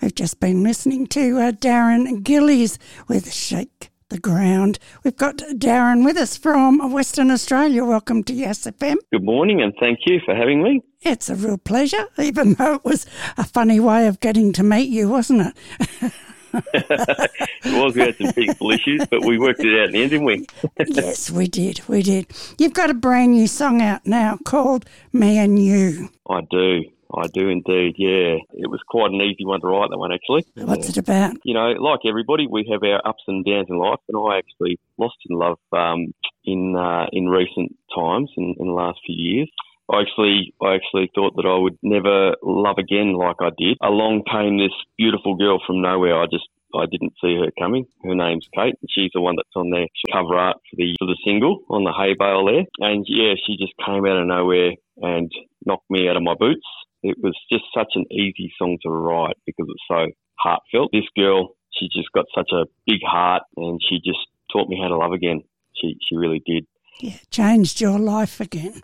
We've just been listening to uh, Darren Gillies with Shake the Ground. We've got Darren with us from Western Australia. Welcome to Yes FM. Good morning and thank you for having me. It's a real pleasure, even though it was a funny way of getting to meet you, wasn't it? it was. We had some technical issues, but we worked it out in the end, didn't we? yes, we did. We did. You've got a brand new song out now called Me and You. I do. I do indeed, yeah. It was quite an easy one to write, that one, actually. What's it about? You know, like everybody, we have our ups and downs in life, and I actually lost in love um, in uh, in recent times, in, in the last few years. I actually, I actually thought that I would never love again like I did. Along came this beautiful girl from nowhere. I just, I didn't see her coming. Her name's Kate, and she's the one that's on the cover art for the for the single on the hay bale there. And yeah, she just came out of nowhere and knocked me out of my boots. It was just such an easy song to write because it's so heartfelt. This girl, she just got such a big heart, and she just taught me how to love again. She, she really did. Yeah, changed your life again.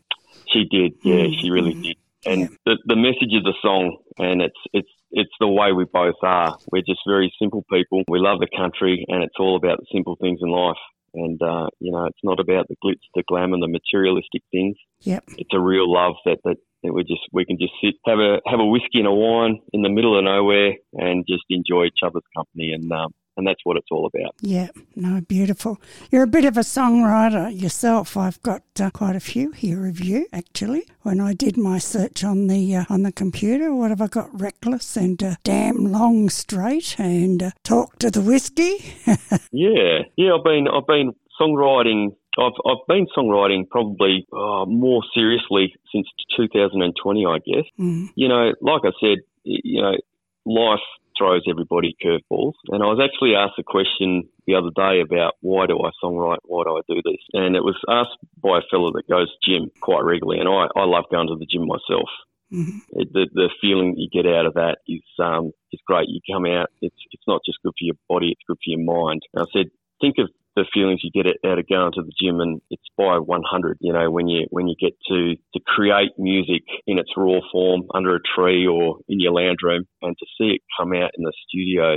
She did, yeah, mm. she really did. And yeah. the the message of the song, and it's it's it's the way we both are. We're just very simple people. We love the country, and it's all about the simple things in life. And uh, you know, it's not about the glitz, the glamour, the materialistic things. Yep. It's a real love that that that we just we can just sit have a have a whiskey and a wine in the middle of nowhere and just enjoy each other's company and um, and that's what it's all about. Yeah, no, beautiful. You're a bit of a songwriter yourself. I've got uh, quite a few here of you actually. When I did my search on the uh, on the computer, what have I got? Reckless and uh, damn long straight and uh, talk to the whiskey. yeah, yeah. I've been I've been songwriting I've I've been songwriting probably uh, more seriously since 2020, I guess. Mm. You know, like I said, you know, life throws everybody curveballs. And I was actually asked a question the other day about why do I songwrite, why do I do this? And it was asked by a fellow that goes gym quite regularly, and I, I love going to the gym myself. Mm-hmm. It, the the feeling you get out of that is um is great. You come out, it's it's not just good for your body, it's good for your mind. And I said, think of the feelings you get out of going to the gym and it's by 100 you know when you when you get to to create music in its raw form under a tree or in your lounge room and to see it come out in the studio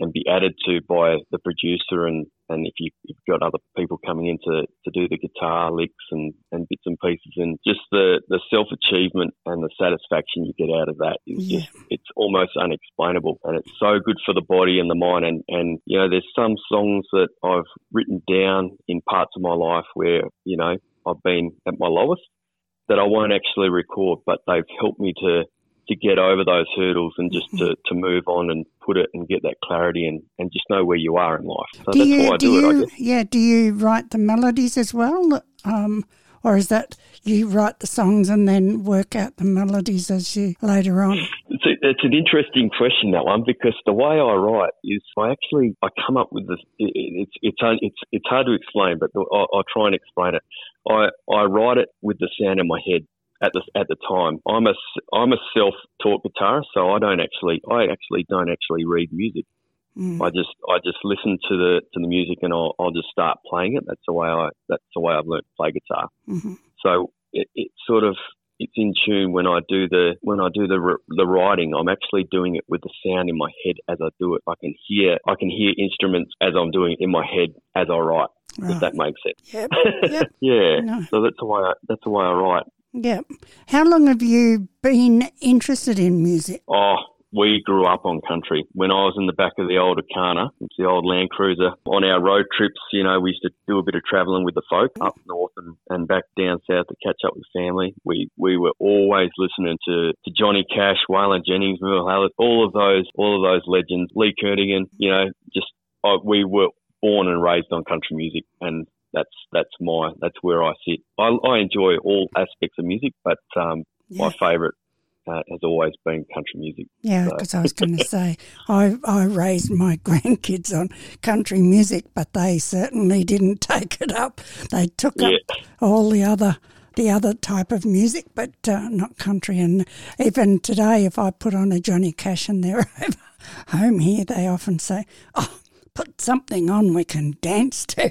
and be added to by the producer and, and if you, have got other people coming in to, to do the guitar licks and, and bits and pieces and just the, the self achievement and the satisfaction you get out of that is yeah. just it's almost unexplainable and it's so good for the body and the mind and, and you know there's some songs that I've written down in parts of my life where you know I've been at my lowest that I won't actually record but they've helped me to to get over those hurdles and just to, to move on and put it and get that clarity and, and just know where you are in life. So do that's you, why I do, do you, it, Yeah, do you write the melodies as well? Um, or is that you write the songs and then work out the melodies as you later on? It's, a, it's an interesting question that one because the way I write is I actually I come up with this. It, it's it's it's it's hard to explain, but I'll, I'll try and explain it. I I write it with the sound in my head at the at the time. I'm a I'm a self taught guitarist, so I don't actually I actually don't actually read music. Mm. I just I just listen to the to the music and I'll I'll just start playing it. That's the way I that's the way I've learned to play guitar. Mm-hmm. So it, it sort of it's in tune when I do the when I do the the writing. I'm actually doing it with the sound in my head as I do it. I can hear I can hear instruments as I'm doing it in my head as I write. Right. If that makes sense. Yep. yep. yeah. No. So that's the way I, that's the way I write. Yeah. How long have you been interested in music? Oh, we grew up on country. When I was in the back of the old Acana, it's the old Land Cruiser, on our road trips, you know, we used to do a bit of travelling with the folk up north and, and back down south to catch up with family. We we were always listening to, to Johnny Cash, Waylon Jennings, Haggard, all of those all of those legends, Lee Kernaghan, you know, just we were born and raised on country music and that's that's my that's where I sit. I, I enjoy all aspects of music, but um, yeah. my favourite uh, has always been country music. Yeah, because so. I was going to say I I raised my grandkids on country music, but they certainly didn't take it up. They took yeah. up all the other the other type of music, but uh, not country. And even today, if I put on a Johnny Cash and they're over home here, they often say, "Oh, put something on we can dance to."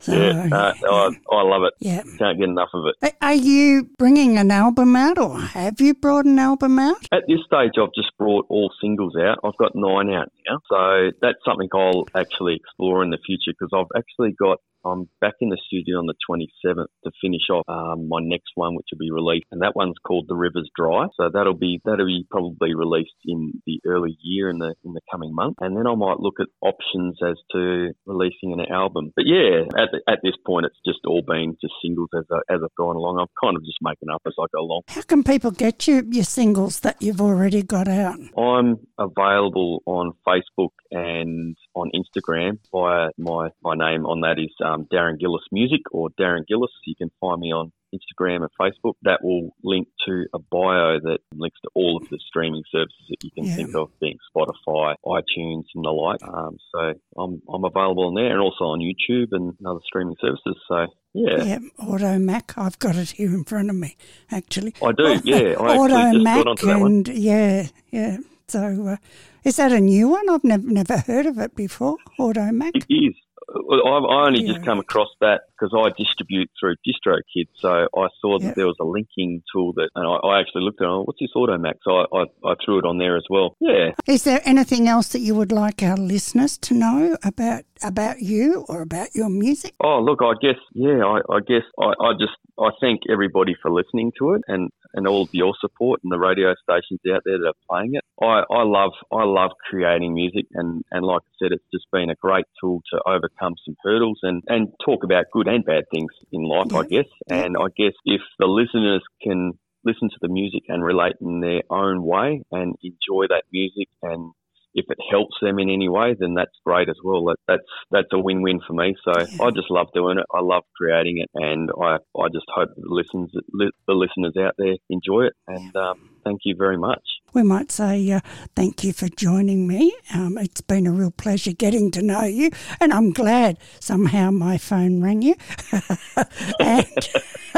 so, yeah, uh, I, I, love it. Yeah, can't get enough of it. Are you bringing an album out, or have you brought an album out? At this stage, I've just brought all singles out. I've got nine out now, so that's something I'll actually explore in the future because I've actually got I'm back in the studio on the 27th to finish off um, my next one, which will be released, and that one's called The Rivers Dry. So that'll be that'll be probably released in the early year in the in the coming month, and then I might look at options as to releasing an album. But yeah, at, at this point, it's just all been just singles as I, as I've gone along. I'm kind of just making up as I go along. How can people get you your singles that you've already got out? I'm available on Facebook and on Instagram via my my name on that is. Um, Darren Gillis Music or Darren Gillis. You can find me on Instagram and Facebook. That will link to a bio that links to all of the streaming services that you can yeah. think of, being Spotify, iTunes, and the like. Um, so I'm, I'm available on there and also on YouTube and other streaming services. So yeah. Yeah, Audiomack. I've got it here in front of me, actually. I do, yeah. I Audiomack and yeah, yeah. So uh, is that a new one? I've never never heard of it before. Audiomack. It is. I've only yeah. just come across that because I distribute through DistroKid, so I saw that yeah. there was a linking tool that, and I, I actually looked at, oh, what's this Audiomack? So I, I, I, threw it on there as well. Yeah. Is there anything else that you would like our listeners to know about about you or about your music? Oh, look, I guess, yeah, I, I guess I, I just I thank everybody for listening to it and, and all of your support and the radio stations out there that are playing it. I, I love I love creating music and, and like I said, it's just been a great tool to overcome some hurdles and, and talk about good and bad things in life, yeah. I guess. And I guess if the listeners can listen to the music and relate in their own way and enjoy that music and if it helps them in any way, then that's great as well. That, that's that's a win-win for me. So yeah. I just love doing it. I love creating it, and I I just hope the listeners the listeners out there enjoy it. And um, thank you very much. We might say uh, thank you for joining me. Um, it's been a real pleasure getting to know you, and I'm glad somehow my phone rang you. and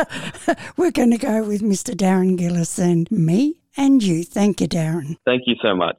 we're going to go with Mr. Darren Gillis and me and you. Thank you, Darren. Thank you so much.